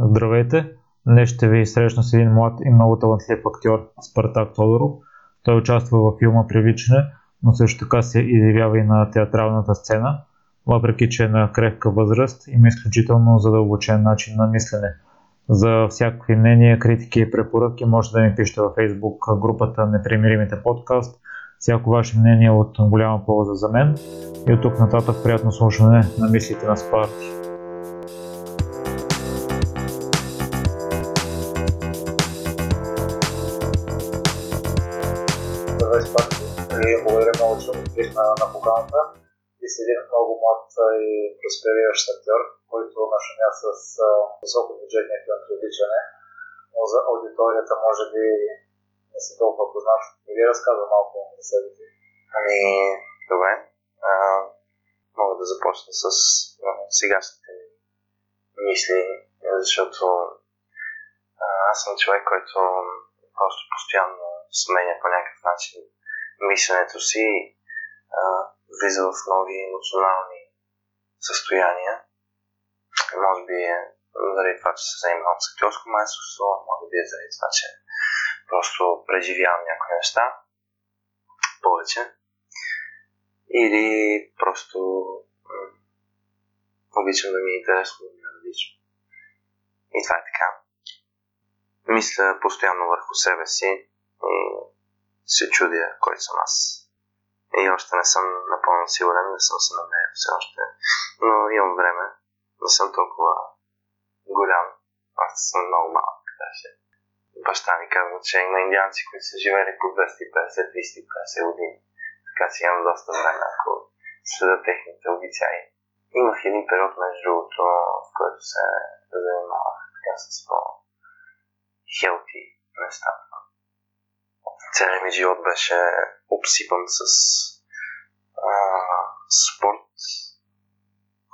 Здравейте! Днес ще ви срещна с един млад и много талантлив актьор Спартак Тодоров. Той участва във филма Привличане, но също така се изявява и на театралната сцена, въпреки че е на крехка възраст има изключително задълбочен начин на мислене. За всякакви мнения, критики и препоръки може да ми пишете във Facebook групата Непримиримите подкаст. Всяко ваше мнение е от голяма полза за мен и от тук нататък приятно слушане на мислите на Спарти. На, на поканата и с един много млад и проспериращ актьор, който нашумя с високо бюджетния филм привличане, но за аудиторията може би не си толкова познат. И ви разказва малко за себе си. Ами, добре. А, мога да започна с сегашните мисли, защото а, аз съм човек, който просто постоянно сменя по някакъв начин мисленето си влиза в нови емоционални състояния. Може би е заради това, че се занимавам с актьорско майсторство, може би е заради това, че просто преживявам някои неща повече. Или просто м- обичам да ми е интересно да ми е различно. И това е така. Мисля постоянно върху себе си и се чудя кой съм аз и още не съм напълно сигурен, не съм се намерил все още, но имам време, не съм толкова голям, аз съм много малък, даже. Баща ми казва, че има индианци, които са живели по 250-350 години, така че имам доста време, ако следа техните обичаи. Имах един период, между другото, в който се занимавах така с по-хелти нещата целият ми живот беше обсипан с а, спорт,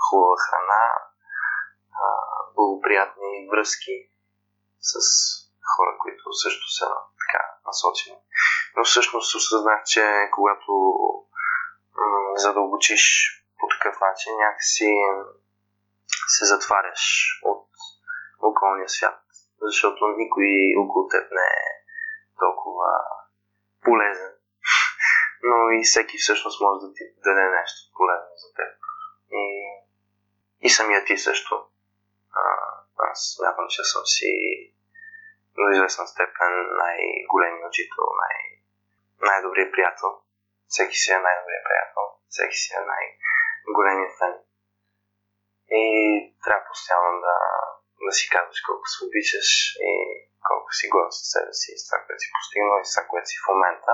хубава храна, а, благоприятни връзки с хора, които също са така насочени. Но всъщност осъзнах, че когато м- задълбочиш по такъв начин, някакси се затваряш от околния свят, защото никой около теб не е толкова полезен. Но и всеки всъщност може да ти даде нещо полезно за теб. И, и самия ти също. А, аз смятам, че съм си до известна степен най-големият учител, най- най-добрият приятел. Всеки си е най-добрият приятел, всеки си е най-големият фен. И трябва постоянно да, да си казваш колко се обичаш и колко си горд със себе си и с това, което си постигнал и с това, което си в момента.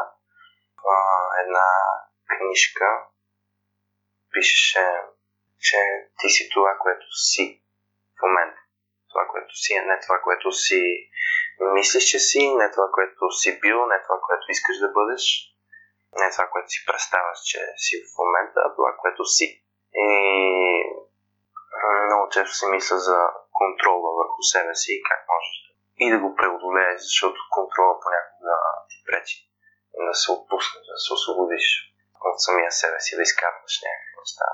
А, една книжка пишеше, че ти си това, което си в момента. Това, което си е не това, което си мислиш, че си, не това, което си бил, не това, което искаш да бъдеш, не това, което си представяш, че си в момента, а това, което си. И много често си мисля за контрола върху себе си и как можеш да и да го преодолееш, защото контрола понякога ти пречи да се отпуснеш, да се освободиш от самия себе си, да изкарваш някакви неща,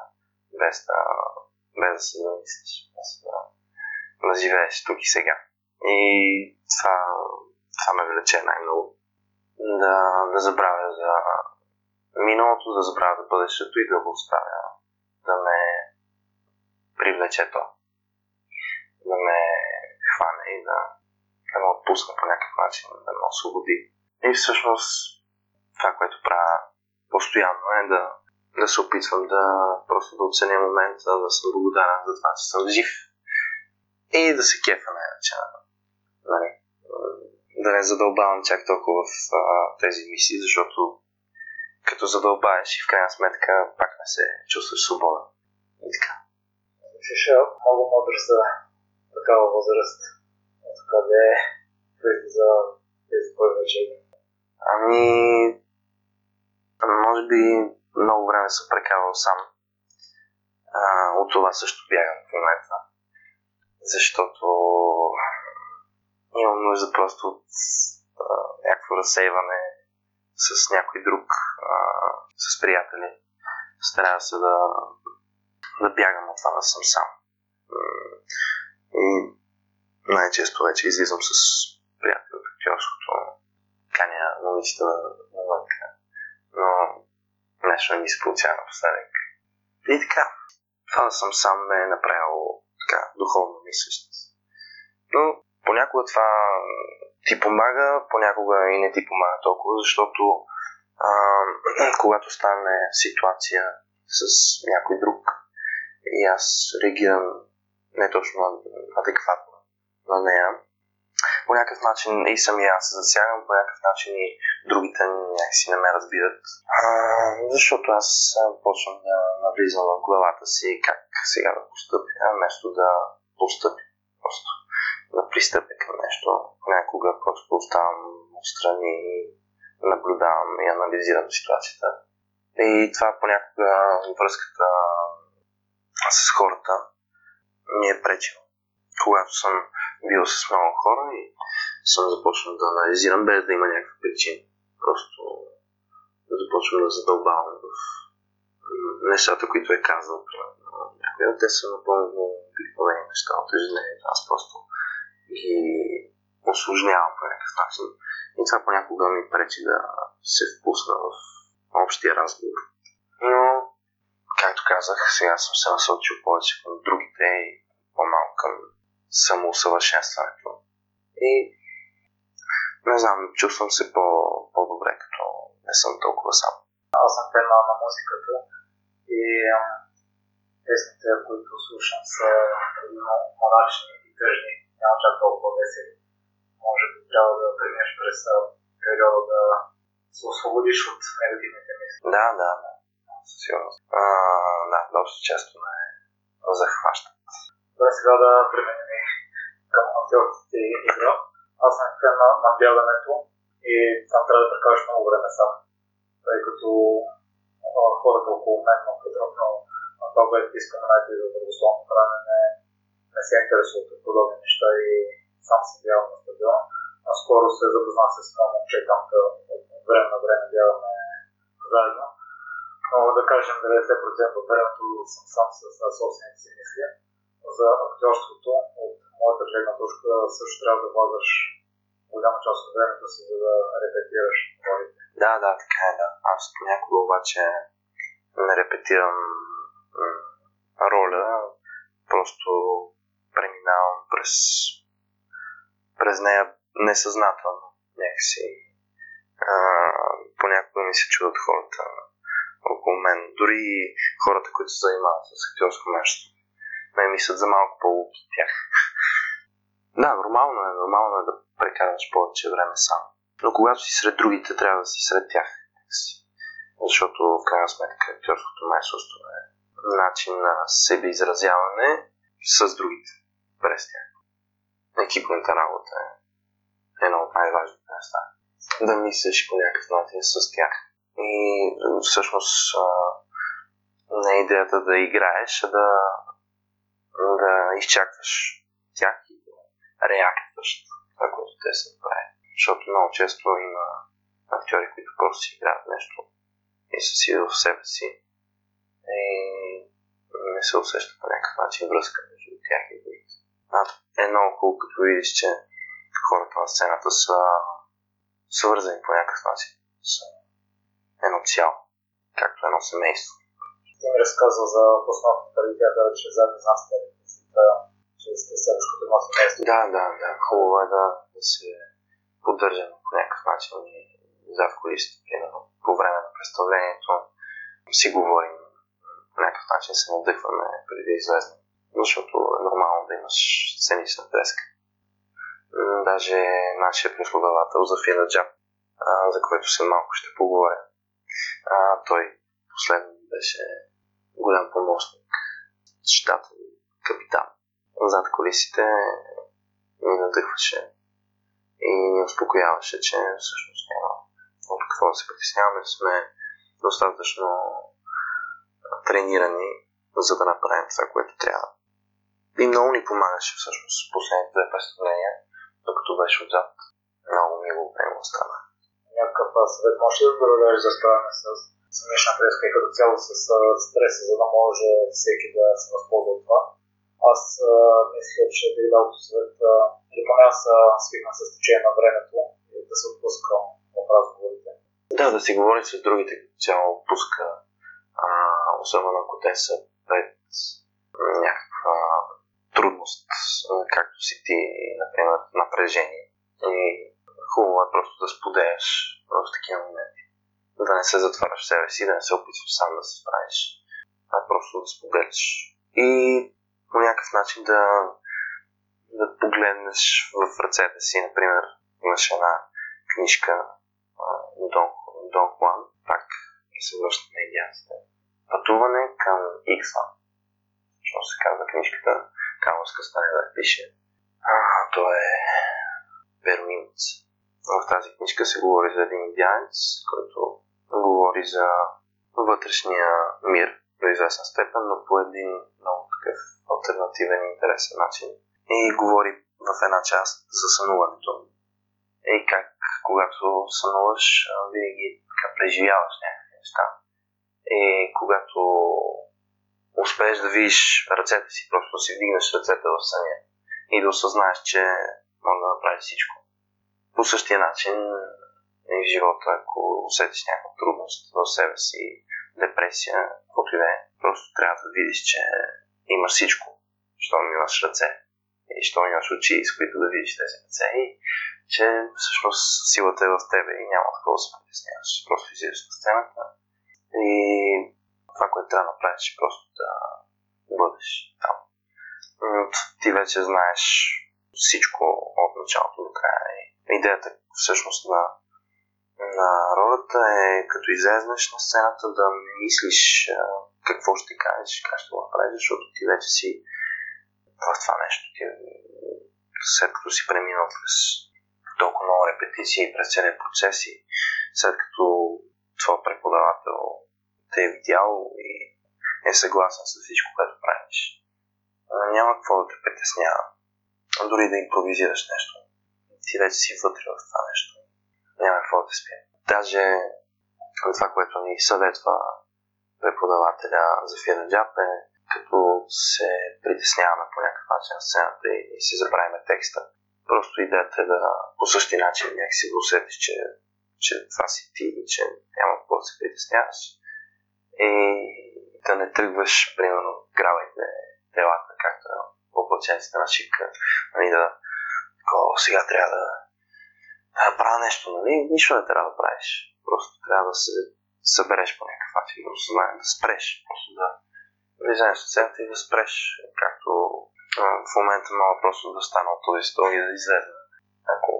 без да, без да се замислиш, без да, да живееш тук и сега. И това, това ме влече най-много. Да, да забравя за миналото, да забравя за бъдещето и да го оставя да ме привлече то. Да ме хване и да, да ме отпусне по някакъв начин, да ме освободи. И всъщност това, което правя постоянно е да, да се опитвам да просто да оценя момента, да съм благодарен за това, че съм жив и да се кефа най-вече. Нали? Да не задълбавам чак толкова в а, тези мисли, защото като задълбаеш и в крайна сметка пак не се чувстваш свободен. И така. Звучиш много мъдър за такава възраст. Откъде за тези първи Ами, може би много време съм прекарал сам. А, от това също бягам в момента. Защото имам нужда просто от а, някакво разсейване с някой друг, а, с приятели. Старая се да, да бягам от това да съм сам. И най-често вече излизам с приятел от актьорското, каня момичета на, навънка, но нещо не ми се получава напоследък. И така, това да съм сам ме е направило така, духовно мислещ. Но понякога това ти помага, понякога и не ти помага толкова, защото а, когато стане ситуация с някой друг и аз реагирам не точно адекватно на нея, по някакъв начин и самия аз се засягам, по някакъв начин и другите някакси не ме разбират. А, защото аз почвам да навлизам в главата си как сега да постъпя, вместо да постъпя. Просто да пристъпя към нещо. Някога просто оставам отстрани и наблюдавам и анализирам ситуацията. И това понякога връзката с хората ми е пречило. Когато съм бил с много хора и съм започнал да анализирам без да има някаква причина. Просто започвам да задълбавам в нещата, които е казал. Някои те са напълно обикновени неща от ежедневието. Аз просто ги осложнявам по някакъв начин. И това понякога ми пречи да се впусна в общия разговор. Както казах, сега съм се насочил повече към другите и по-малко към самоусъвършенстването. И не знам, чувствам се по, по-добре, като не съм толкова сам. Аз съм фен на музиката и песните, които слушам са много мрачни и тъжни, няма чак толкова весели. Може би трябва да преминеш през периода да се освободиш от негативните мисли. Да, да, да. Със сигурност. А, да, доста често ме захващат. Добре, сега да преминем към актьорските игра. Аз съм фен на, на бягането и там трябва да прекараш много време сам, тъй като хората около мен много подробно това, което да найти за здравословно хранене, не се интересуват от подобни неща и сам се бягам на стадион. Наскоро се запознах с това момче там, от време на време бягаме заедно. Но да кажем 90% от времето съм сам с собствените си мисли. За актьорството, от моята гледна точка, също трябва да влагаш голяма част от времето си, за да репетираш ролите. Да, да, така е, да. Аз понякога обаче не репетирам роля, просто преминавам през, през нея несъзнателно някакси. Понякога ми се чудат хората около мен. Дори хората, които се занимават с актьорско нещо. Ме мислят за малко по-луки тях. да, нормално е, нормално е да прекараш повече време сам. Но когато си сред другите, трябва да си сред тях. Защото в крайна сметка актьорското майсторство е начин на себеизразяване с другите през тях. Екипната работа е едно от най-важните неща. Да мислиш по някакъв начин с тях. И всъщност не е идеята да играеш, а да, да изчакваш тях и да реактваш това, което те са направили. Защото много често има актьори, които просто си играят нещо и са си в себе си и не се усеща по някакъв начин връзка между тях и другите. Е много хубаво, като видиш, че хората на сцената са свързани по някакъв начин едно цяло, както едно семейство. Ти ми разказва за основната преди тя да че задни реквизита, че сте следващото едно семейство. Да, да, да. Хубаво е да, да се поддържаме по някакъв начин и зад колисите, примерно по време на представлението си говорим по някакъв начин се надъхваме преди да излезем, защото е нормално да имаш сценична треска. Даже нашия преподавател за Фина Джаб, за който се малко ще поговоря, а, той последно беше голям помощник, щатен капитан. Зад колисите ни надъхваше и ни успокояваше, че всъщност няма от какво да се притесняваме, сме достатъчно тренирани, за да направим това, което трябва. И много ни помагаше всъщност последните две представления, докато беше отзад. Много мило от него страна. Някакъв съвет може да дадеш за справяне с самишна преска и като цяло с стреса, за да може всеки да се възползва от това? Аз а, мисля, че би дал съвет или аз свикнах с течение на времето и да се отпускам в разговорите. Да, да си говори с другите като цяло отпуска, а, особено ако те са пред някаква трудност, както си ти, например, напрежение. И хубаво е просто да споделяш в такива моменти. Да не се затваряш себе си, да не се опитваш сам да се справиш, а просто да споделяш. И по някакъв начин да, да погледнеш в ръцете си, например, имаш една книжка Дон, Хуан, пак се връща на идеята. Пътуване към Иксан. Що се казва книжката? Карлос да пише. А, той е перуинец. В тази книжка се говори за един индианец, който говори за вътрешния мир до известна степен, но по един много такъв альтернативен и интересен начин. И говори в една част за сънуването. И как, когато сънуваш, винаги така преживяваш някакви неща. И когато успееш да видиш ръцете си, просто си вдигнеш ръцете в съня и да осъзнаеш, че може да направиш всичко. По същия начин и в живота, ако усетиш някаква трудност в себе си, депресия, каквото и да е, просто трябва да видиш, че имаш всичко, щом имаш ръце и щом имаш очи, с които да видиш тези ръце и че всъщност силата е в тебе и няма такова да се притесняваш. Просто излизаш на сцената и това, което трябва да направиш е просто да бъдеш там. Ти вече знаеш всичко от началото до края. И идеята всъщност на, на ролята е като излезнеш на сцената да мислиш а, какво ще кажеш, как ще го направиш, защото ти вече си в това нещо. Ти, след като си преминал през толкова много репетиции, през целият процес и след като твой преподавател те е видял и е съгласен с всичко, което правиш. Няма какво да те притеснява. Дори да импровизираш нещо. Ти вече си вътре в това нещо. Няма какво да спи. Даже това, което ни съветва преподавателя за Джап е като се притесняваме по някакъв начин на сцената и, и си забравяме текста. Просто идеята е да по същия начин някакси да усетиш, че, че това си ти и че няма какво да се притесняваш и да не тръгваш, примерно, гравайте телата, както е въплъченците на Шика, нали, да такова, сега трябва да, да правя нещо, нали, нищо не трябва да правиш. Просто трябва да се събереш по някакъв начин, да осъзнаеш, да спреш, просто да влизаш в сцената и да спреш, както в момента мога просто да стана от този стол и да излезе. Ако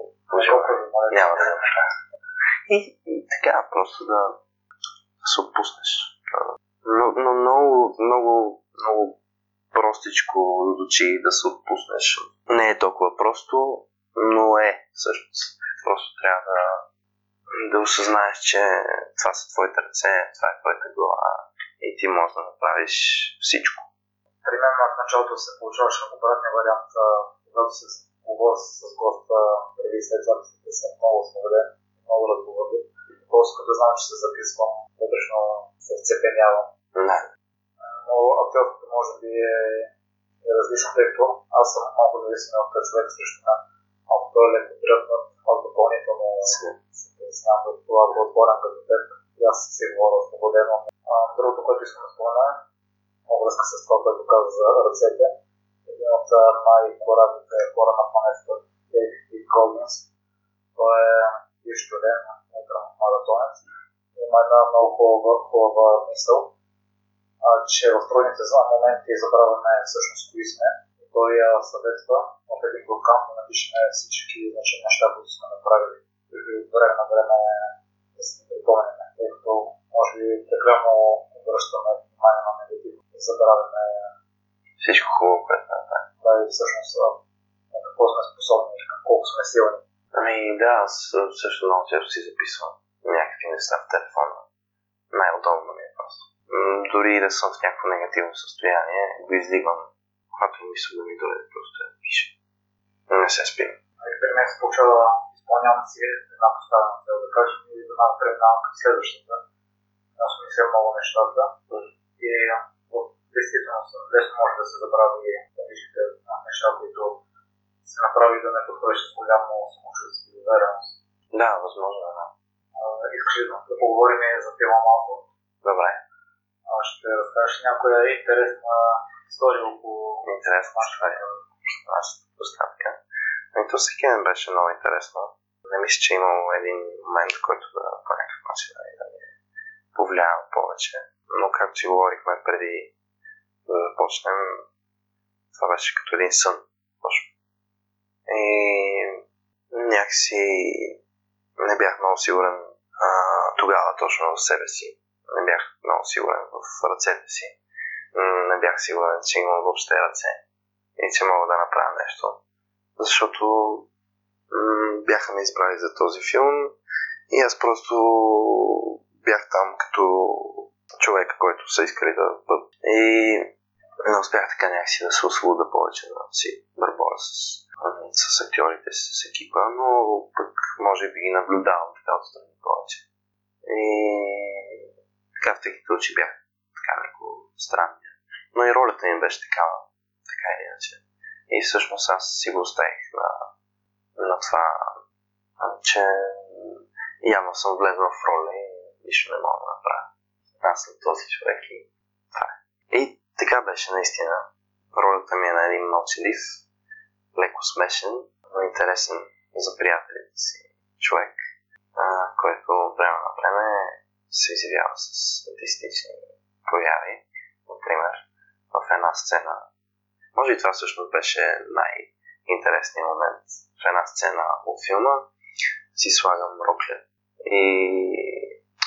няма да и, и така, просто да се отпуснеш. Но, но много, много, много простичко звучи да се отпуснеш. Не е толкова просто, но е всъщност. Просто трябва да, да осъзнаеш, че това са твоите ръце, това е твоята глава и ти можеш да направиш всичко. При мен в началото се получаваше обратния вариант, когато се говоря с госта преди след записите съм много свободен, много разговорен. Просто като знам, че се записвам, вътрешно се вцепенявам не. Но актьорството може би е, е различно, тъй като аз съм малко зависим от човек срещу мен. Ако той е леко дръпнат, аз допълнително се притеснявам да това да отворен като теб и аз си говоря свободено. Другото, което искам да спомена, във връзка с това, което каза за ръцете, един от най-коравите хора на планетата, Дейвид Колинс, той е бивш студент, ултрамаратонец. Има една много хубава, хубава мисъл, а, че в трудните моменти забравяме всъщност кои сме. И той я съветва в един блокам да напишем всички значи, неща, които сме направили. И от време на време да си припомняме, тъй като може би прекалено обръщаме внимание на негативно и забравяме всичко хубаво, което сме Да, и всъщност на какво сме способни, колко сме силни. Ами да, аз също много често си записвам някакви неща в телефона. Най-удобно ми дори да съм в някакво негативно състояние, го издигвам, когато мисля да ми дойде, просто да пише. Не се спим. При мен се получава да изпълнявам си една поставена цел, да кажем, и да преминавам към следващата. Аз мисля много нещата. И действително лесно може да се забрави различните неща, които се направи да не подходиш с голямо самочувствие и увереност. Да, възможно е. Да. Искаш ли да поговорим за филма малко? Добре. Ще разкажеш някоя интересна история около Интересна история. Нашата доставка. И то всеки ден беше много интересно. Не мисля, че е имало един момент, който да по някакъв начин да ми е повлиял повече. Но както си говорихме преди да започнем, това беше като един сън. Точно. И някакси не бях много сигурен а, тогава точно в себе си. Не бях много сигурен в ръцете си. Не бях сигурен, че имам въобще ръце и че мога да направя нещо. Защото м- бяха ме избрали за този филм и аз просто бях там като човек, който са искали да бъда. И не успях така някакси да се освобода повече да си бърбоя с, с актьорите, с екипа, но пък може би ги наблюдавам така отстрани повече. И така в такива очи бях така леко странния. Но и ролята им беше такава, така или иначе. И всъщност аз си го оставих на, на това, че явно съм влезнал в роля и нищо не мога да направя. Аз съм този човек и това е. И така беше наистина. Ролята ми е на един мълчалив, леко смешен, но интересен за приятелите си човек, а, който време на време се изявява с статистични прояви. Например, в една сцена. Може и това всъщност беше най-интересният момент. В една сцена от филма си слагам рокле и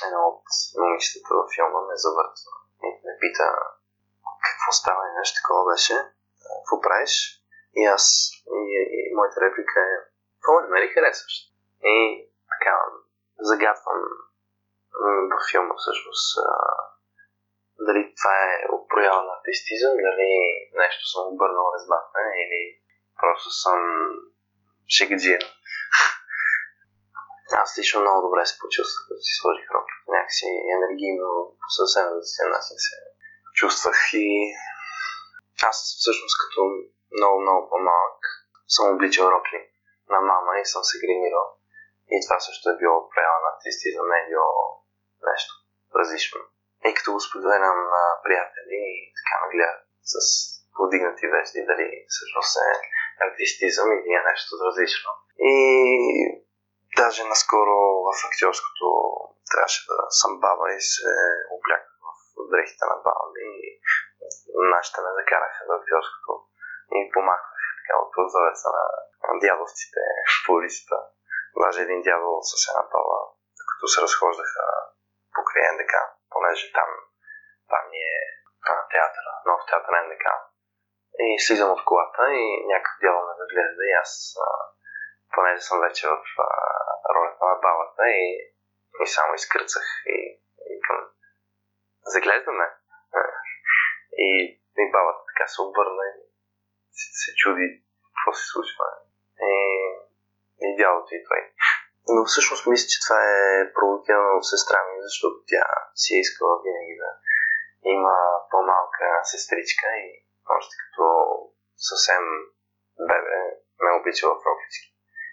едно от момичетата във филма ме завъртва и ме пита какво става и нещо такова беше. Какво правиш? И аз, и, и, моята реплика е какво не ме харесваш? И така, загадвам във филма всъщност дали това е проява на артистизъм, дали нещо съм обърнал разбахна или просто съм шегаджия. Аз лично много добре се почувствах, като си сложих роклята. Някакси енергийно, съвсем различен начин се чувствах и аз всъщност като много, много по-малък съм обличал рокли на мама и съм се гримирал. И това също е било проява на артистизъм, не е било нещо различно. И като го споделям на приятели, така ме гледат с подигнати вежди, дали всъщност е артистизъм или е нещо различно. И даже наскоро в актьорското трябваше да съм баба и се обляках в дрехите на баба ми и нашите ме закараха в актьорското и помахвах така от прозореца на дядовците по улицата. Даже един дядо с една баба, като се разхождаха покрай НДК, понеже там, там ни е театъра, нов театър НДК. И слизам от колата и някакъв дядо ме заглежда и аз, понеже съм вече в а, ролята на бабата и, и само изкърцах и, и към заглеждаме. И, и бабата така се обърна и се, се чуди какво се случва. И, и дядото и той. Но всъщност мисля, че това е провокирано от сестра ми, защото тя си е искала винаги да има по-малка сестричка и още като съвсем бебе ме обичала в роклички.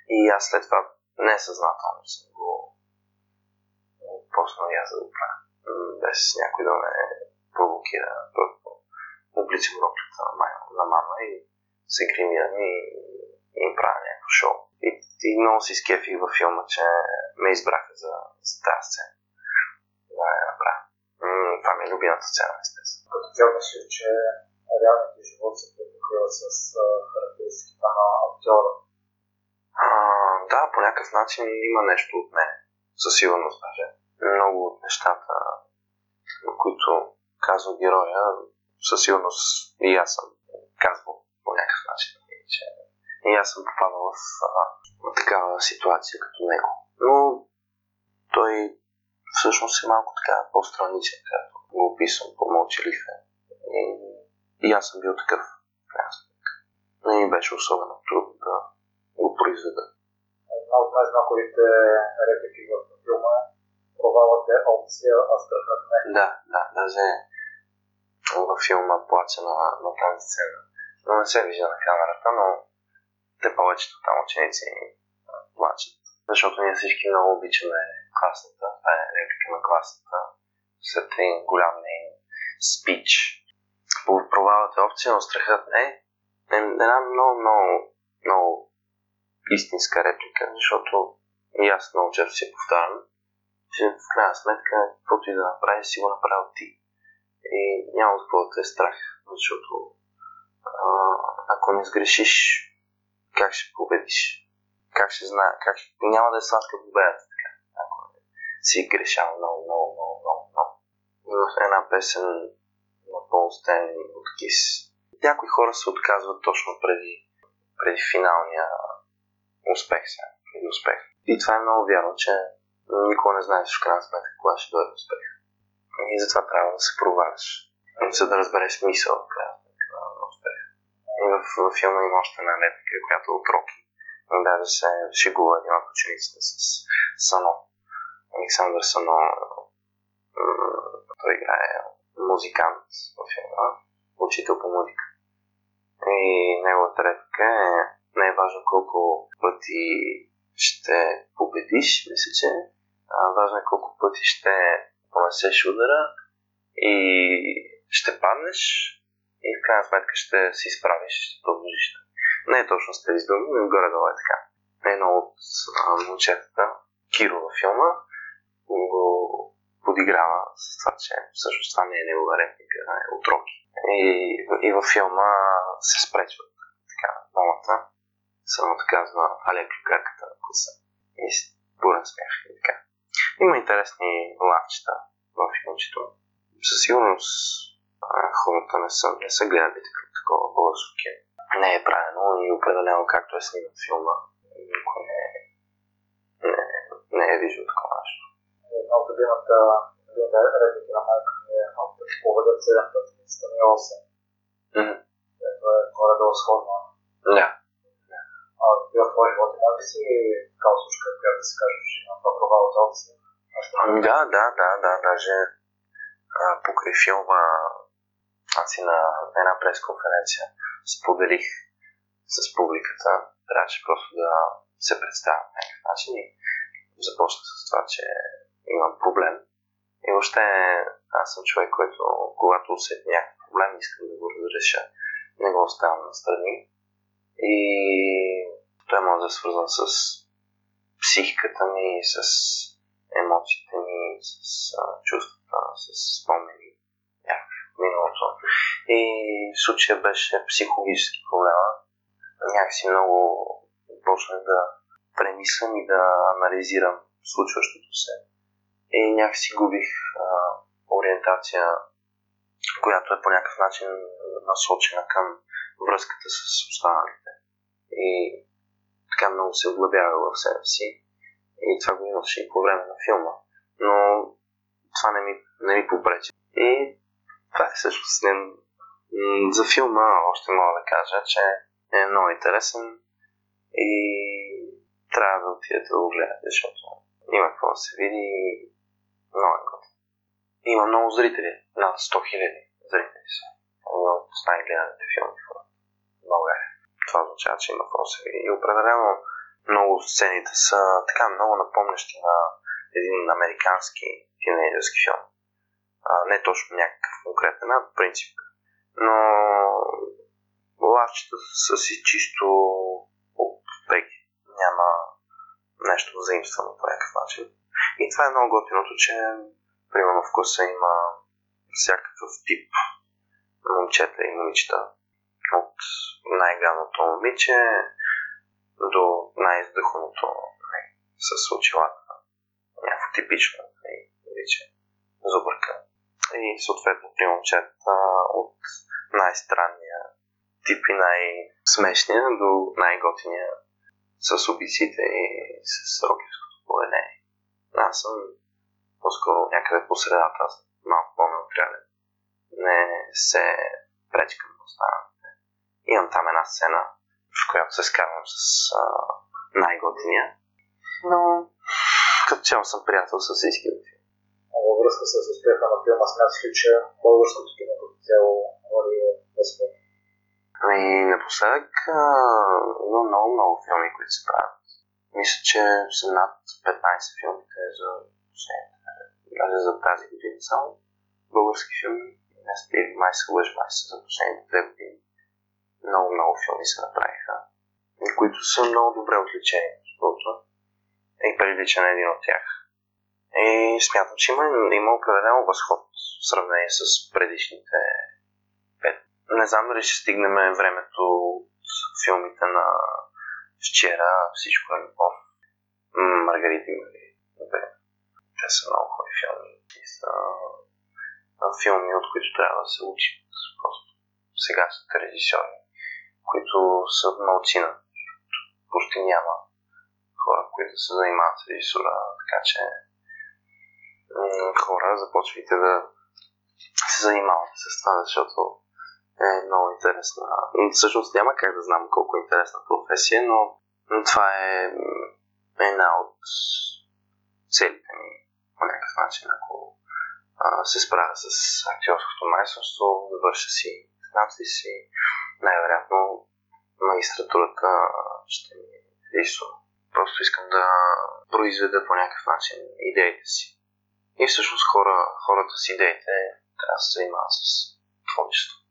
И аз след това несъзнателно съм го поснал и аз да го правя. Без някой да ме провокира. Просто обличам роклята на, на мама и се гримирам и, и правя някакво шоу. И, и много си скефих във филма, че ме избраха за, за тази сцена. Да я направя. М- това ми е любимата сцена, естествено. Като цяло мисля, че реалният живот се препокрива с характеристиката на актьора. А, да, по някакъв начин има нещо от мен. Със сигурност даже. Много от нещата, които казва героя, със сигурност и аз съм казвал по някакъв начин. Че и аз съм попадал в, в такава ситуация като него. Но той всъщност е малко така по-страничен, както го описвам, по-мълчалив е. И, и аз съм бил такъв, в. Не ми беше особено трудно да го произведа. Една от най-знаковите реплики в филма е провалът е опция, а страхът не. Да, да, даже във филма плача на, на тази сцена. Но не се вижда на камерата, но те повечето там ученици плачат. Защото ние всички много обичаме класната. Това е реплика на класната. След един голям нейн спич. Провалът е опция, но страхът не е. Една много, много, много истинска реплика, защото и аз много често си повтарям, че в крайна сметка, каквото и да направиш, си го направил ти. И няма какво да е страх, защото а, ако не сгрешиш, как ще победиш? Как ще знае? Как... Няма да е сладка победата, така. Ако си грешал много, много, много, много, много. В една песен на Пол Стен от Кис. Някои хора се отказват точно преди, преди финалния успех сега, преди успех. И това е много вярно, че никога не знаеш в крайна сметка кога ще дойде успех. И затова трябва да се проваляш, за да разбереш смисъл в крайна в, в филма има още една реплика, която е от Роки. Даже се шегува един от учениците с Сано. Александър Сано. Той играе музикант в филма, учител по музика. И неговата реплика е не е важно колко пъти ще победиш, мисля, че а, важно е колко пъти ще понесеш удара и ще паднеш и в крайна сметка ще се изправиш, ще продължиш. Не е точно с тези думи, но горе-долу е така. Едно от момчетата, Киро във филма, го подиграва с това, че всъщност това не е негова реплика, е от Роки. И, и във филма се спречват така, двамата. Само казва Аля Клюкарката на класа. И бурен смях и така. Има интересни лавчета в филмчето. Със сигурност хората не са, не са гледали такова българско кино. Не е правено и определено както е сниман филма. Никой не, не, не е виждал такова нещо. Една от любимата реплики на майка ми е поведят 7 пъти, стани 8. Mm-hmm. Ето е горе-долу сходно. Да. А ти в твоя живот има ли си такава случка, която да се каже, че има това провал от опция? Да, да, да, да, даже а, покрай филма аз и на една пресконференция споделих с публиката, трябваше просто да се представя по някакъв начин и започнах с това, че имам проблем. И въобще аз съм човек, който когато усетя някакъв проблем, искам да го разреша, не го оставям на страни. И той може да е свързан с психиката ми, с емоциите ми, с чувствата, с случая беше психологически проблема. Някакси много почнах да премислям и да анализирам случващото се. И някакси губих а, ориентация, която е по някакъв начин насочена към връзката с останалите. И така много се оглъбява в себе си. И това го имаше и по време на филма. Но това не ми, не ми попречи. И това е всъщност. За филма още мога да кажа, че е много интересен и трябва да отидете да го гледате, защото има какво да се види много е. Има много зрители, над 100 хиляди зрители са. Едни от най-гледаните филми в България. Това означава, че има какво да се види. И определено много сцените са така много напомнящи на един американски тинейджърски филм. А, не точно някакъв конкретен, а принцип. Но лавчета са си чисто от пеги. Няма нещо заимствано по някакъв начин. И това е много готиното, че примерно в класа има всякакъв тип момчета и момичета. От най-гадното момиче до най-издъханото с очилата. Някакво типично момиче. Зубърка. И съответно при момчета от най-странния тип и най-смешния до най-готиния с обиците и с рокевското поведение. Аз съм по-скоро някъде по средата, малко по-неутрален. Не се пречкам на останалите. Имам там една сцена, в която се скарвам с а, най-готиния. Но като цяло съм приятел с всички Във връзка с успеха на филма, смяташ ли, че българското кино като цяло води успех? Ами, напоследък има много, много филми, които се правят. Мисля, че са над 15 филмите за последните, даже за тази година само. Български филми, или май се лъж, май са за последните две години. Много, много филми се направиха, които са много добре отличени, защото и прилича на един от тях. И смятам, че има, има определено възход в сравнение с предишните. Не знам дали ще стигнем времето от филмите на вчера, всичко е любов. Маргарита и Маргарита. Те са много хубави филми. И са филми, от които трябва да се учи просто сегашните режисьори, които са малцина. Почти няма хора, които се занимават с режисура, така че хора, започвайте да се занимавате с това, защото е много интересна. Всъщност няма как да знам колко е интересна професия, но, това е една от целите ми по някакъв начин, ако а, се справя с актьорското майсторство, завърша си знаци си, най-вероятно магистратурата ще ми е Просто искам да произведа по някакъв начин идеите си. И всъщност хора, хората с идеите трябва да се занимават с творчество.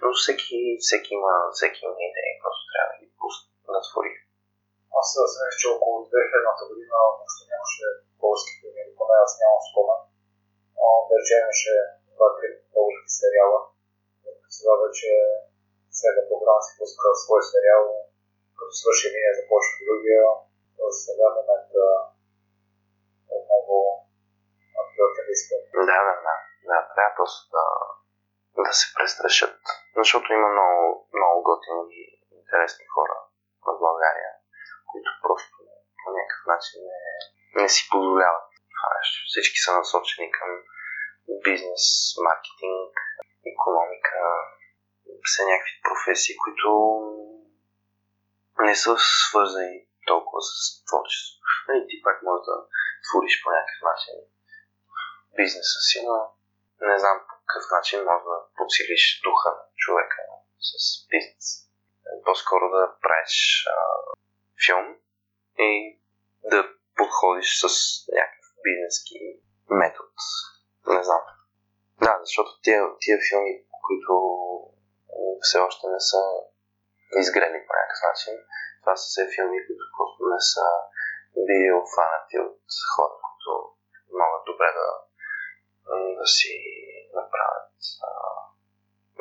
Но всеки, всеки, има, всеки има идеи, просто трябва да ги пусне да твори. Аз съм че около 2000 година още нямаше български филми, поне аз нямам спомен. Да речем, имаше два-три български сериала. Сега вече всяка програма си пуска свой сериал, като свърши един, започва другия. Сега в момента отново актьорите искат. Да, да, да. Да, трябва просто да, да се престрашат. Защото има много, много готини и интересни хора в България, които просто по някакъв начин не, не си позволяват това нещо. Всички са насочени към бизнес, маркетинг, економика, са някакви професии, които не са свързани толкова с творчество. Нали, ти пак можеш да твориш по някакъв начин бизнеса си, но не знам по какъв начин може да подсилиш духа на човека с бизнес. По-скоро да правиш а, филм и да подходиш с някакъв бизнески метод. Не знам. Да, защото тия, тия филми, които все още не са изгрели по някакъв начин, това са все филми, които просто не са били обхванати от хора, които могат добре да да си направят а,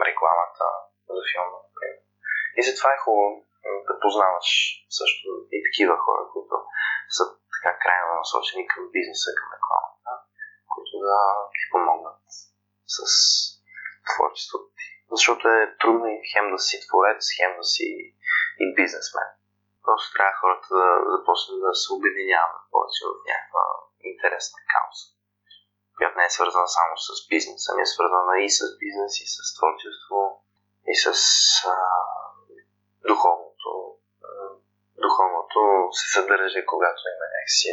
рекламата за филма, например. И затова е хубаво да познаваш също и такива хора, които са така крайно насочени към бизнеса, към рекламата, които да ти помогнат с творчеството ти. Защото е трудно и хем да си творец, хем да си и бизнесмен. Просто трябва хората да започнат да се обединяват повече в някаква интересна кауза която не е свързана само с бизнес, ами е свързана и с бизнес, и с творчество, и с а, духовното. Духовното се съдържа, когато има някакси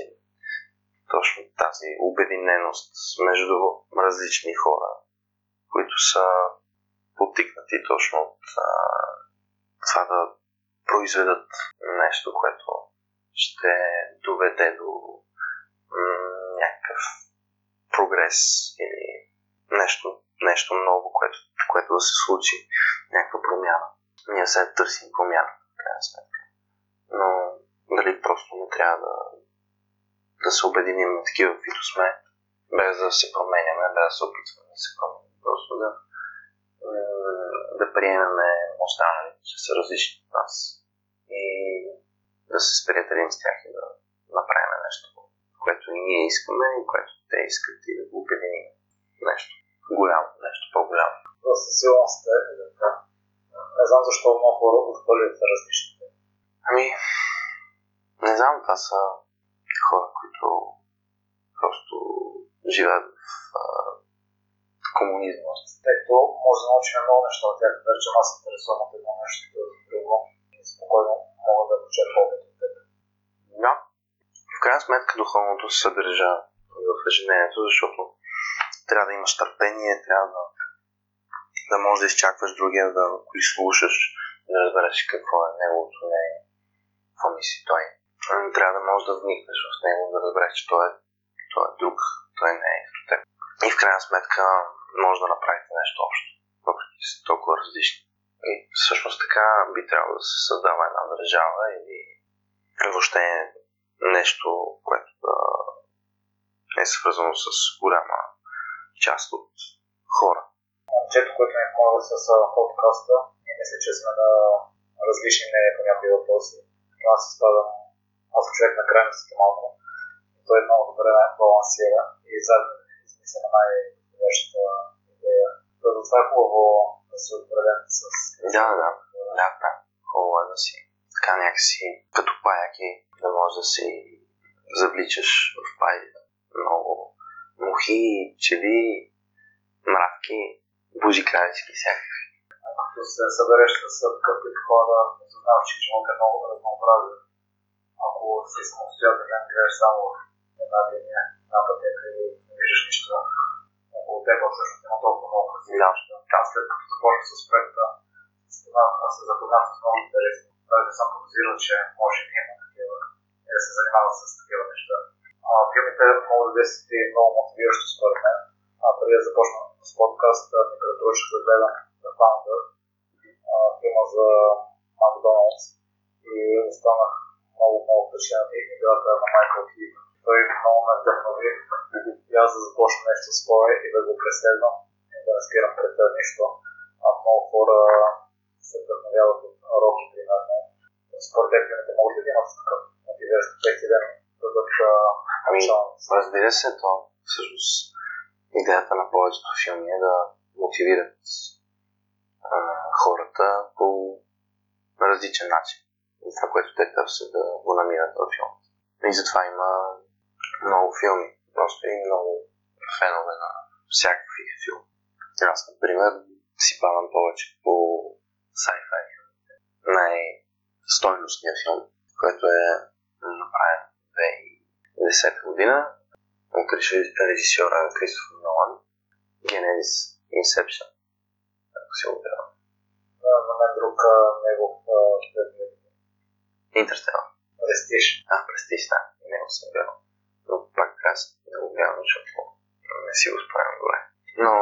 точно тази обединеност между различни хора, които са потикнати точно от а, това да произведат нещо, което ще доведе до м- някакъв прогрес или нещо, нещо ново, което, което да се случи, някаква промяна. Ние сега търсим промяна, в крайна сметка. Но дали просто не трябва да, да се обединим на такива, каквито сме, без да се променяме, без да се опитваме да се променим. Просто да, да приемем останалите, че са различни от нас и да се сприятелим с тях и да направим нещо, което и ние искаме и което те искат и да го обединим нещо голямо, нещо по-голямо. Да, със сигурност е така. Не знам защо много хора отхвърлят различните. Ами, не знам, това са хора, които просто живеят в а, комунизма. Като може да научим много неща от тях, речем аз интересувам от едно нещо, друго и спокойно мога да почерпя опит от теб. Да. В крайна сметка духовното се съдържа в ежедневието, защото трябва да имаш търпение, трябва да, да можеш да изчакваш другия да го изслушаш, да разбереш какво е неговото не какво мисли той. Трябва да можеш да вникнеш в него, да разбереш, че той е, той е друг, той не е като теб. И в крайна сметка може да направите нещо общо, въпреки че са толкова различни. И всъщност така би трябвало да се създава една държава или въобще нещо, което да е свързано с голяма част от хора. Момчето, което ми помага с подкаста, и мисля, че сме на различни мнения по някои въпроси. Аз се спадам, аз човек на крайностите малко. Той е много добре балансира и заедно измисля най-подходящата идея. Затова е хубаво да се определен с... Да, да, да, да. Хубаво е да си така някакси като паяки, да можеш да си завличаш в паите. Много мухи, пчели, мравки, бужи кравички, всякакви. Като се събереш с такъв хора, осъзнаваш, че живота е много разнообразен. Ако си самостоятелен, гледаш само една линия, една пътека и не виждаш нищо, около теб всъщност има толкова много красиви неща. Аз след като започнах с проекта, аз се запознах с много интересни. Даже съм подозирал, че може да има такива да се занимава с такива неща. Филмите могат да действат много мотивиращо според мен. А, преди да започна с подкаста, ми препоръчах да гледам The Founder, а, филма за Макдоналдс и останах много, много впечатлен и играта на Майкъл Хигн. Той много ме вдъхнови и аз да започна нещо свое и да го преследвам и да не спирам пред нищо. А много хора се вдъхновяват от Роки, примерно. Според теб могат да имат такъв мотивиращ ден бъдат Ами, разбира се, то всъщност идеята на повечето филми е да мотивират а, хората по различен начин. Това, което те търсят да го намират във филма. И затова има много филми, просто и много фенове на всякакви филми. Аз, например, си падам повече по sci-fi филмите. Най-стойностният филм, който е направен 2010 година от режисьора Кристофър Нолан. Genesis Inception. Ако го гледам. За мен друг негов Интерстелър. престиж. А, Престиж, да. И него съм гледал. Но пак аз не го гледам, защото не си го спомням добре. Но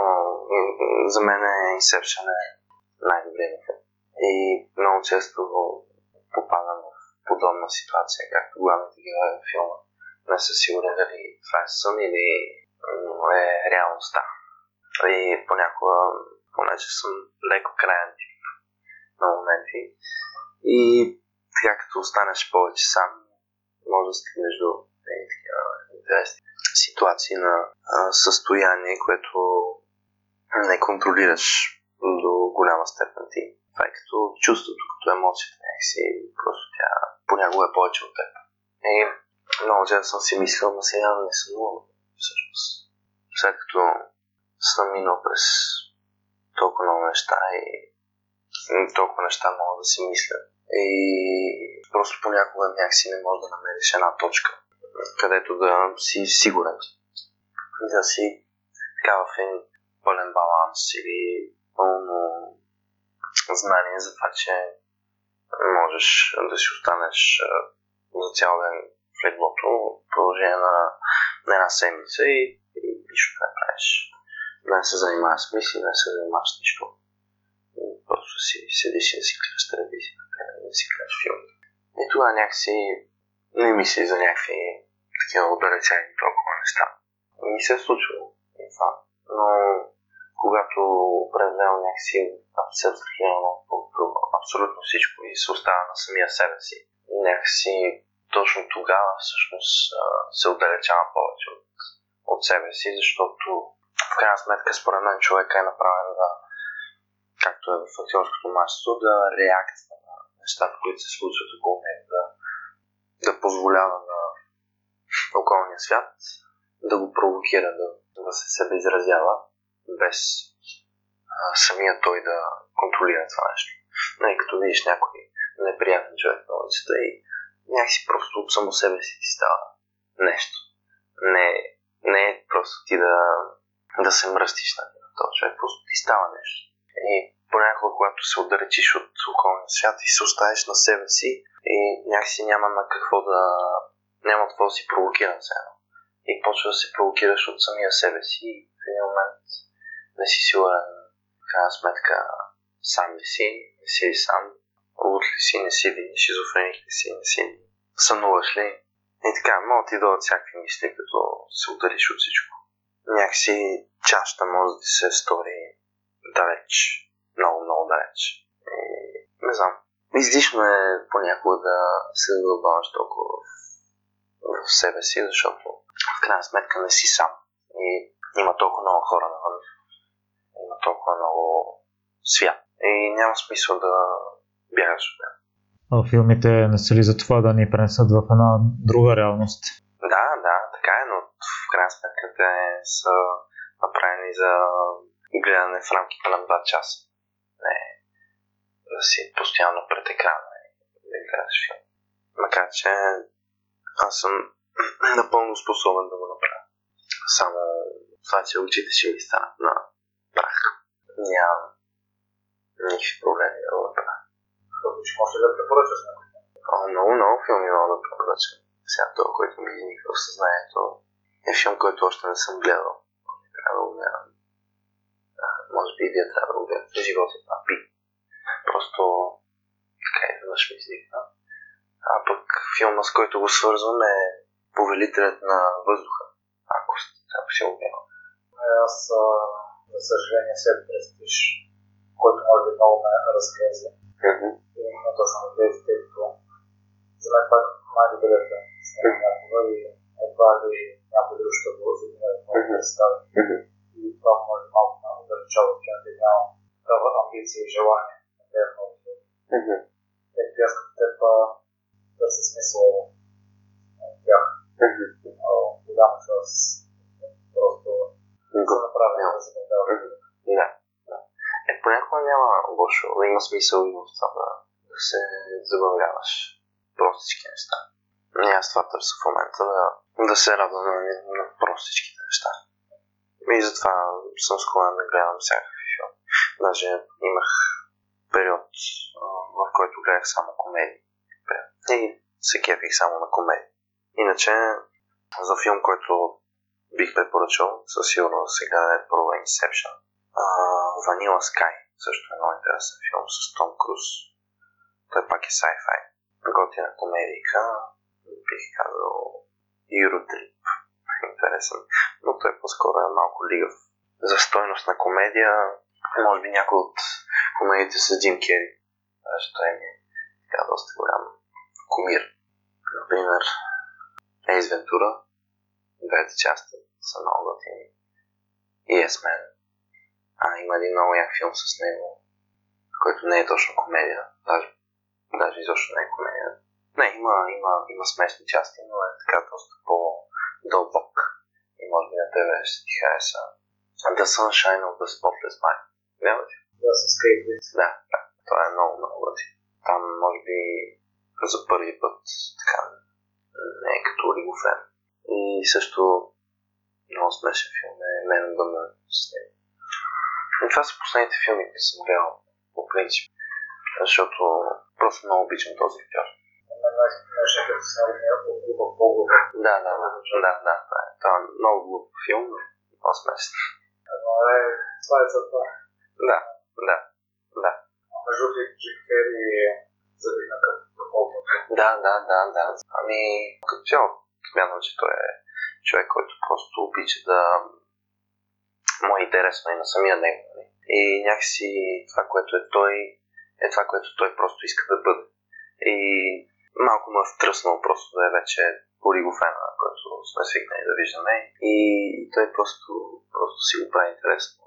за мен Inception е най-добрият ми филм. И много често попадам в подобна ситуация, както главните герои в филма. Не са сигурен дали това е сън или е реалността. И понякога, понеже съм леко краен тип на моменти, и така като останеш повече сам, може да стигнеш до такива интересни ситуации на а, състояние, което не контролираш до голяма степен ти. Това е като чувството, като емоцията някакси, просто тя понякога е повече от теб. И много често съм си мислил, но сега не много, всъщност. След като съм минал през толкова много неща и толкова неща мога да си мисля. И просто понякога някакси не можеш да намериш една точка, където да си сигурен. Да си така в един пълен баланс или пълно знание за това, че можеш да си останеш за цял ден в леглото в продължение на, на една седмица и, и нищо не правиш. Не се занимаваш с мисли, не се занимаваш с нищо. Просто си седиш и да си гледаш телевизия, да си гледаш филм. И тогава някакси не мисли за някакви такива отдалечени толкова неща. Ми се е случвало и това. Но когато определено някакси се абстрахирам от абсолютно всичко и се остава на самия себе си, някакси точно тогава всъщност се отдалечавам повече от, от себе си, защото в крайна сметка според мен човек е направен да, както е в актьорското мастерство, да реакция на нещата, които се случват около него, да, да позволява на околния свят да го провокира да, да се изразява без а, самия той да контролира това нещо. Но и като видиш някой неприятен човек на улицата и някакси просто от само себе си ти става нещо. Не, не е просто ти да, да се мръстиш на този човек, просто ти става нещо. И понякога, когато се отдалечиш от околния свят и се оставиш на себе си и някакси няма на какво да... няма какво да си провокиран сега. И почва да се провокираш от самия себе си и в един момент не си сигурен, в крайна сметка, сам ли си, не си ли сам, луд ли си, не си ли, шизофреник ли си, не си ли, сънуваш ли. И така, могат ти дойдат всякакви мисли, като се отдалиш от всичко. Някакси чашата може да се стори далеч, много, много далеч. И, не знам. Излишно е понякога да се задълбаваш толкова в, в себе си, защото в крайна сметка не си сам. И има толкова много хора навън. Толкова много свят. И няма смисъл да бягаш от него. А филмите не са ли за това да ни пренесат в една друга реалност? Да, да, така е, но в крайна сметка те са направени за гледане в рамките на 2 часа. Не да си постоянно пред екрана и да гледаш филм. Макар, че аз съм напълно способен да го направя. Само това, че очите ще ми станат на прах. Нямам никакви проблеми да го направя. Че може да препоръчаш някой. Много, много филми мога да препоръчам. Сега това, който ми изниква в съзнанието, е филм, който още не съм гледал. Трябва да го гледам. Може би и вие трябва да го гледате. Живот е на пи. Просто така и веднъж ми изникна. А пък филма, с който го свързвам е Повелителят на въздуха. Ако сте, си го гледал. Аз, за съжаление, след престиж, който може би много ме разглезе. Именно точно на тези, тъй като за мен това е. Най-добрата снимка някога и едва ли някой друг ще го задине да да представи. И това може малко да отдалечава от киното и нямам такава амбиция и желание. На тези много филми. Тъй като аз като теб търся смисъл от тях. Голяма част. Просто са направени да се. Да. да. Е, понякога няма лошо, има смисъл и в това да, да се забавляваш простички неща. И аз това търся в момента да, да се радвам на, на простичките неща. И затова съм склонен да гледам всякакви филми. Даже имах период, в който гледах само комедии. И се кефих само на комедии. Иначе за филм, който бих препоръчал, със сигурност сега е първо Inception. Vanilla Sky също е много интересен филм с Том Круз. Той пак е sci-fi. Готина комедийка, бих казал Eurotrip. Интересен. Но той по-скоро е малко лигав. За стойност на комедия, може би някой от комедиите с Джим Кери. Защото той ми е така доста голям комир. Например, Ace Ventura, двете части са много готини. И Yes Man. А, има един много як филм с него, който не е точно комедия. Даже, даже изобщо не е комедия. Не, има, има, има смесни части, но е така доста по-дълбок. И може би на тебе ще ти хареса. The Sunshine of the Spotless Mind. Няма ли? Да, с Кейт Да, да. Това е много, много готин. Там, може би, за първи път така не е като Олигофрен. И също много смешен филм е Мен Бъмър с него. И това са последните филми, които съм гледал по принцип. Защото просто много обичам този актьор. Глупав по-глупав. Да, да, да, да, да, това е. Е много глуп филм, но много смешен. Но е, това е за това. Да, да, да. Между другото, Джим Кери завигна към. Да, да, да, да. Ами, като цяло, смятам, че той е човек, който просто обича да му е интересно и на самия него. Нали? И някакси това, което е той, е това, което той просто иска да бъде. И малко ме е втръснал просто да е вече Оригофена, който сме свикнали да виждаме. И той просто, просто си го прави интересно.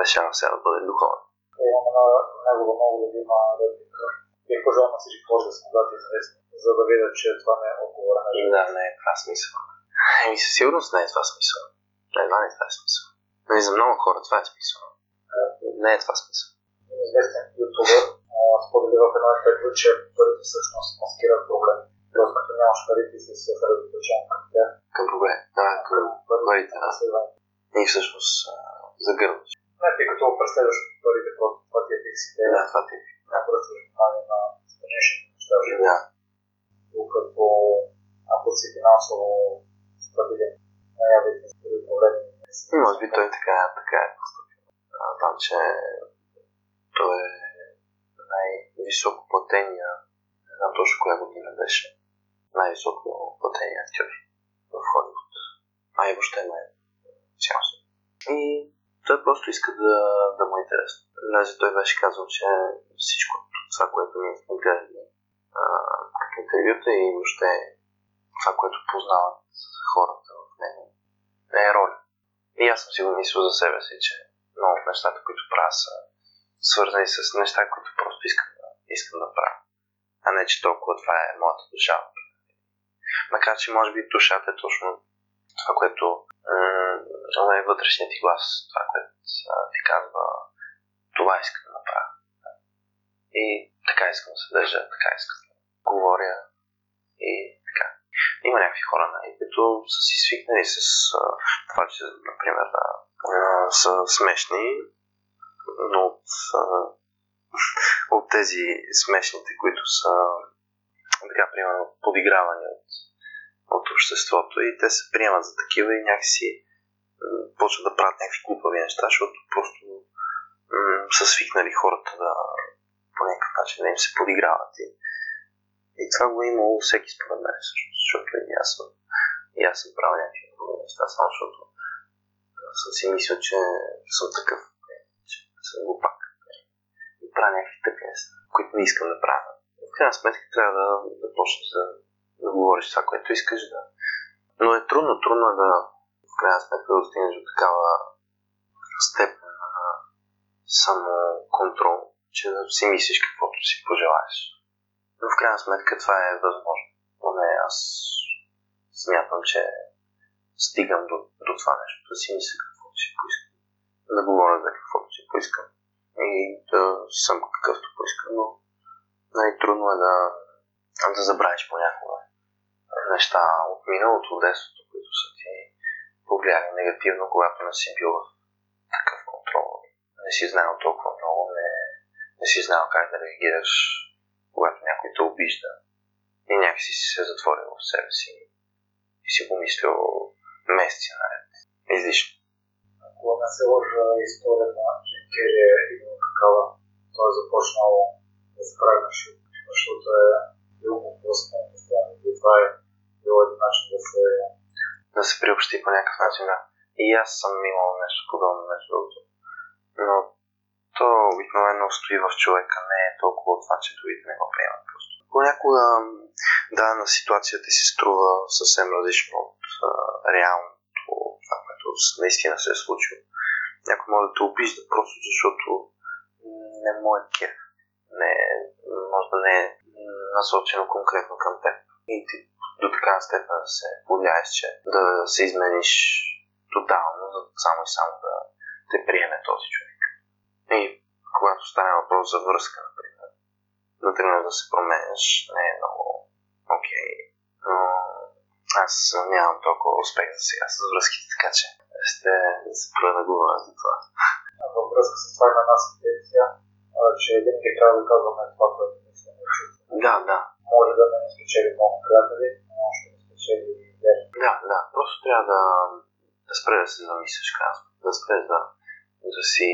Решава сега да бъде духовен. Имам една негова много любима реплика. Бих пожелал на всички хора да са дати известни, за да видят, че това не е отговора на И да, не е това смисъл. Еми, със сигурност не е това смисъл. Едва не е това смисъл. Нали, за много хора това е смисъл. Не е това смисъл. Известен ютубър сподели в едно интервю, че парите всъщност маскират проблем. Тоест, като нямаш пари, ти си съсредоточен към тях. Към проблем. Да, към парите. И всъщност загърбваш. Не, тъй като преследваш парите, просто това типик си идея. Да, това ти е. Не обръщаш внимание на страничните неща в живота. Да. Докато ако си финансово стабилен, наявите с други проблеми. И може би той така, така е поступил. Знам, че той е най-високо платения, не знам точно коя година беше, най-високо платения актьор в Холивуд. А и въобще май цял свят. И той просто иска да, да му е интересно. Даже той беше казал, че всичко това, което ние сме гледали интервюта и въобще това, което познават хората в него, е роля. И аз съм си го мислил за себе си, че много от нещата, които правя са свързани с неща, които просто искам да, искам да правя. А не, че толкова това е моята душа. Макар, че може би душата е точно това, което м- е вътрешният ти глас, това, което ти казва, това искам да направя. И така искам да се държа, така искам да говоря и така. Има някакви хора, нали, които са си свикнали с а, това, че, например, а, а, са смешни, но от, а, от тези смешните, които са така, примерно, подигравани от, от обществото и те се приемат за такива и някакси почват да правят някакви глупави неща, защото просто м- са свикнали хората да по някакъв начин да им се подиграват. И, и това го е имало всеки според мен, всъщност, защото и аз съм, и аз съм правил някакви неща, само защото съм си мислил, че съм такъв, че съм глупак. И правя някакви тъпи неща, които не искам да правя. В крайна сметка трябва да, да почнеш да, да говориш това, което искаш да. Но е трудно, трудно е да в крайна сметка да достигнеш до такава степен на самоконтрол, че да си мислиш каквото си пожелаеш. Но в крайна сметка това е възможно. Поне аз смятам, че стигам до, до това нещо, да си мисля каквото си поискам. Да говоря за каквото си поискам. И да съм какъвто поискам, но най-трудно е да, да забравиш понякога неща от миналото, от детството, които са ти повлияли негативно, когато не си бил в такъв контрол. Не си знаел толкова много, не, не си знаел как да реагираш, когато някой те обижда. И някакси си се затворил в себе си и си помислил месеци наред. Излишно. Ако не се лъжа историята на Джим Кери е именно такава. Той е започнал да се прави защото е бил му блъскан. И това е бил един начин да се... да се приобщи по някакъв начин, да. И аз съм имал нещо подобно между другото. Но то обикновено стои в човека, не е толкова това, че другите не го приемат просто. Понякога, да, на ситуацията си струва съвсем различно от а, реалното, това, което наистина се е случило. Някой може да те обижда просто защото не му е кеф. Не, може да не е насочено конкретно към теб. И ти до такава степен да се повлияеш, че да се измениш тотално, само и само да те приеме този човек. И когато стане въпрос за връзка, например, да тръгнеш да се променяш, не е много окей. Но аз нямам толкова успех за сега с връзките, така че ще се да говоря за това. Във връзка с това има една сентенция, а, че винаги трябва да казваме това, което мислим. Да, да, Може да не спечели много приятели, но ще ни спечели да, да. Просто трябва да, да спре да се замислиш, казвам. Да спре да, да си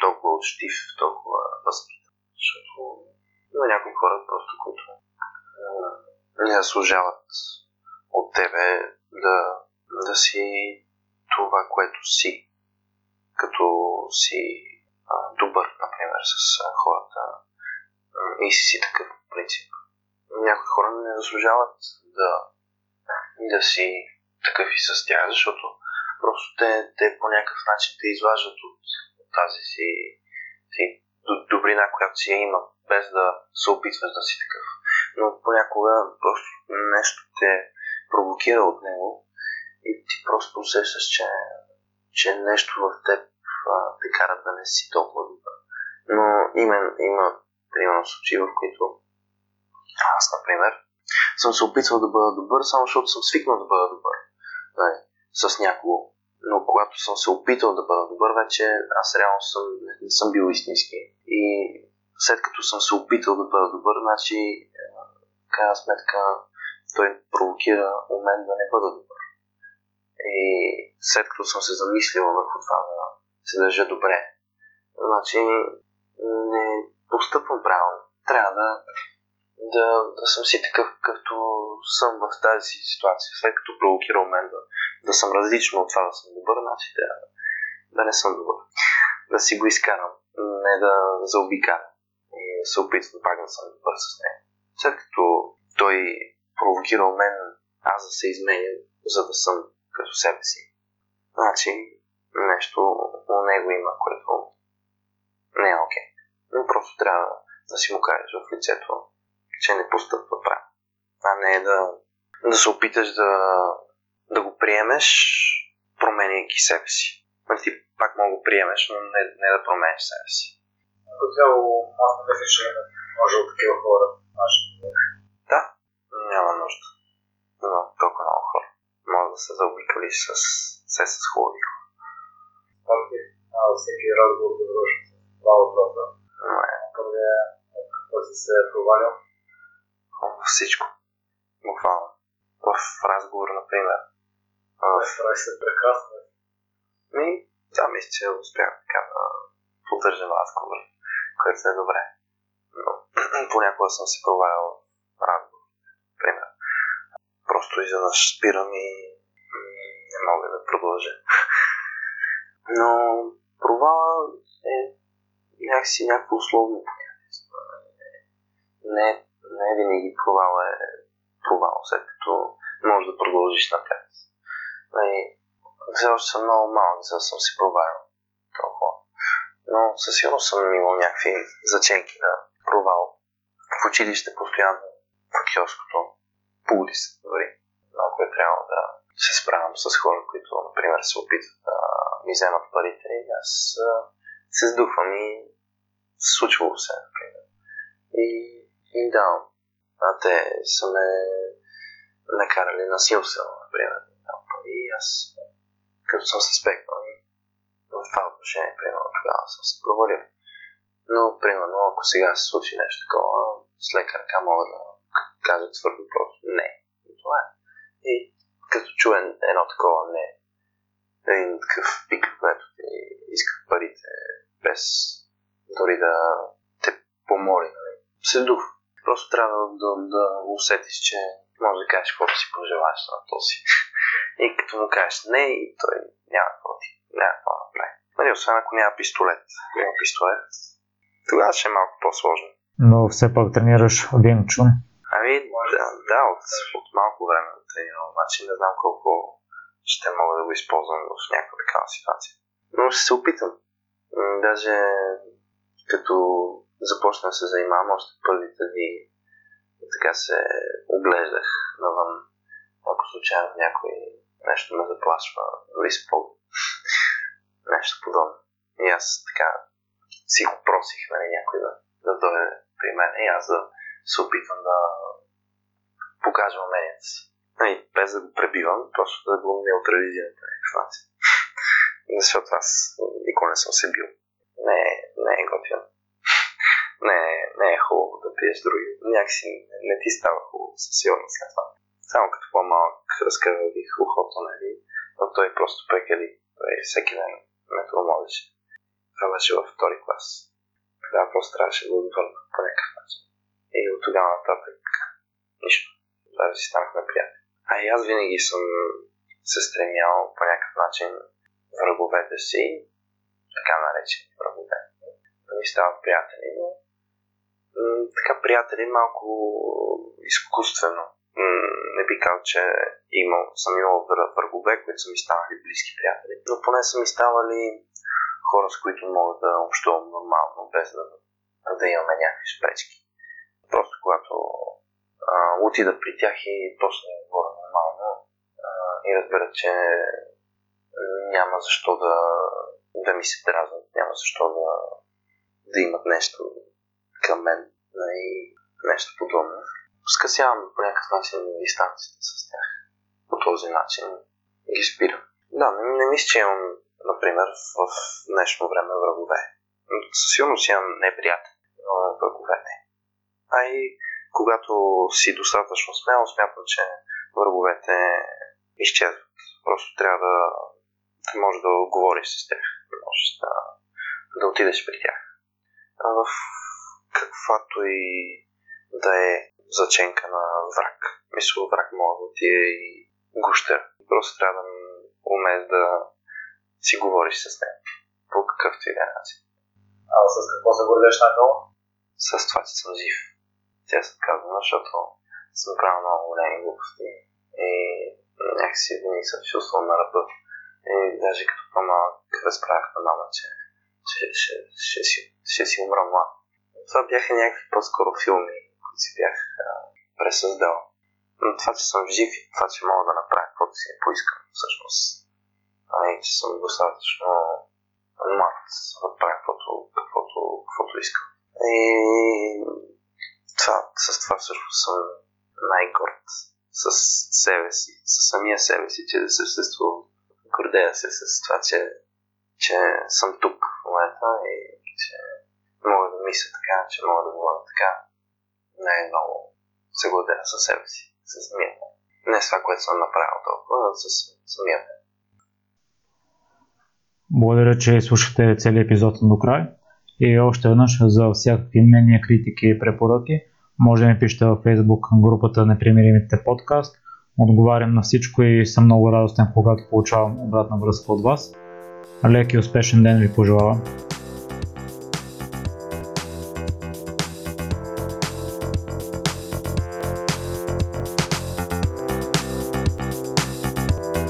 толкова учтив, толкова възпитан. Защото има някои хора просто, които не заслужават от тебе да, да си това, което си, като си а, добър, например, с хората и си си такъв принцип. Някои хора не заслужават да, да си такъв и с тях, защото просто те, те по някакъв начин те изваждат от тази си, си добрина, която си я има, без да се опитваш да си такъв. Но понякога просто нещо те провокира от него и ти просто усещаш, че, че нещо в теб а, те кара да не си толкова добър. Но има, има примерно случаи, в които аз, например, съм се опитвал да бъда добър, само защото съм свикнал да бъда добър. Нали, с някого. Но когато съм се опитал да бъда добър, вече аз реално съм, не съм бил истински. И след като съм се опитал да бъда добър, значи, в крайна сметка, той провокира у мен да не бъда добър. И след като съм се замислил върху това да се държа добре, значи не постъпвам правилно. Трябва да, да, да съм си такъв, какъвто съм в тази ситуация. След като провокира мен да, да съм различно от това да съм добър, значи да, да не съм добър. Да си го изкарам, не да заобикарам и се опитвам пак да съм добър с него. След като той провокира мен аз да се изменя, за да съм като себе си. Значи нещо у него има, което не е окей. Okay. Просто трябва да си му кажеш в лицето, че не постъпва правилно. А не да, да се опиташ да, да го приемеш, променяйки себе си. Нали, ти пак мога го приемеш, но не, не да променеш себе си. Като цяло, аз не мисля, че може от такива хора. Да, няма нужда. Но толкова много хора. Може да се заобикали с, все с хубави хора. Всеки разговор да завърши с два въпроса. Първият е какво си се е провалил? Всичко. Буквално. В разговор, например. В... се прекрасно. Ми, да, мисля, че успях така да поддържам разговор, което е добре. Но понякога съм се провалял в разговор. Пример. Просто изведнъж спирам и не мога да продължа. Но провала е някакси някакво условно понятие. Не, не винаги провал е провал, след като можеш да продължиш напред. И, все още съм много малък, за да съм си провалил толкова. Но със сигурност съм имал някакви заченки на провал. В училище постоянно, в киоското, по улицата дори. Много е трябвало да се справям с хора, които, например, се опитват да ми вземат парите и аз се сдухвам и случвало се, например. И, и да, а те са ме накарали на сила, например. И аз, като съм се спекнал и в това отношение, примерно, тогава съм се провалил. Но, примерно, ако сега се случи нещо такова, с лека ръка мога да кажа твърдо просто не. И това е. И като чуем едно такова не, един такъв пик, който ти иска парите без дори да те помоли, нали? се дух. Просто трябва да, да, усетиш, че може да кажеш каквото си пожелаеш на този. И като му кажеш не, и той няма какво ти, няма какво да направи. Нали, освен ако няма пистолет. Има пистолет, тогава ще е малко по-сложно. Но все пак тренираш Винг Чун. Ами, да, да от, от малко време тренирам, обаче не знам колко ще мога да го използвам в някаква такава ситуация. Но ще се опитам. Даже като започна да се занимавам още първите дни, така се оглеждах навън, ако случайно някой нещо ме заплашва, дори с нещо подобно. И аз така си го просих, нали, някой да, да дойде при мен и аз да се опитвам да покажа умението си. И без да го пребивам, просто да го неутрализирам някакъв начин. Защото аз никога не съм се бил. Не, не е готино. Не, не е хубаво да пиеш други. Някакси не, ти става хубаво със сигурност след това. Само като по-малък разкървих ухото, нали? Но той просто прекали. Той всеки ден ме тормозеше. Това беше във втори клас. Тогава просто трябваше да го върна по някакъв начин. И от тогава нататък нищо. Даже си станахме приятели. А и аз винаги съм се стремял по някакъв начин враговете си, така наречени врагове, да ми стават приятели, но така приятели малко изкуствено. Не би казал, че имал, съм имал врагове, които са ми ставали близки приятели, но поне са ми ставали хора, с които мога да общувам нормално, без да, да имаме някакви спречки. Просто когато а, отида при тях и просто не говоря нормално а, и разберат, че няма защо да, да ми се дразнат, няма защо да, да имат нещо към мен и нещо подобно. Скъсявам по някакъв начин дистанцията с тях. По този начин ги спирам. Да, не, не мисля, че имам, например, в днешно време врагове. Със сигурност имам неприятен, но врагове не. А и когато си достатъчно смел, смятам, че враговете изчезват. Просто трябва да, да можеш да говориш с тях, да можеш да, да отидеш при тях. А в каквато и да е заченка на враг. Мисля, враг може да ти е и гущер. Просто трябва да умееш да си говориш с него. По какъвто и да е начин. А с какво се гордеш най-много? С това, че съм жив. Тя се казва, защото съм правил много големи глупости и някакси винаги съм чувствал на ръба. И даже като по-малък разправях на мама, че ще, ще, ще, ще, ще си умра млад. Това бяха някакви по-скоро филми, които си бях пресъздал. Но това, че съм жив и това, че мога да направя каквото си не поискам, всъщност, а не, че съм достатъчно млад да правя каквото, каквото, каквото искам. И това, с това всъщност съм най-горд с себе си, с самия себе си, че да съществувам. Гордея се с това, че, че съм тук в момента и че мисля така, че мога да говоря така. Не е много се със себе си, с самия Не с това, което съм направил толкова, а с самия мен. Благодаря, че слушате целият епизод до край. И още веднъж за всякакви мнения, критики и препоръки, може да ми пишете във Facebook групата Непримиримите подкаст. Отговарям на всичко и съм много радостен, когато получавам обратна връзка от вас. Лек и успешен ден ви пожелавам!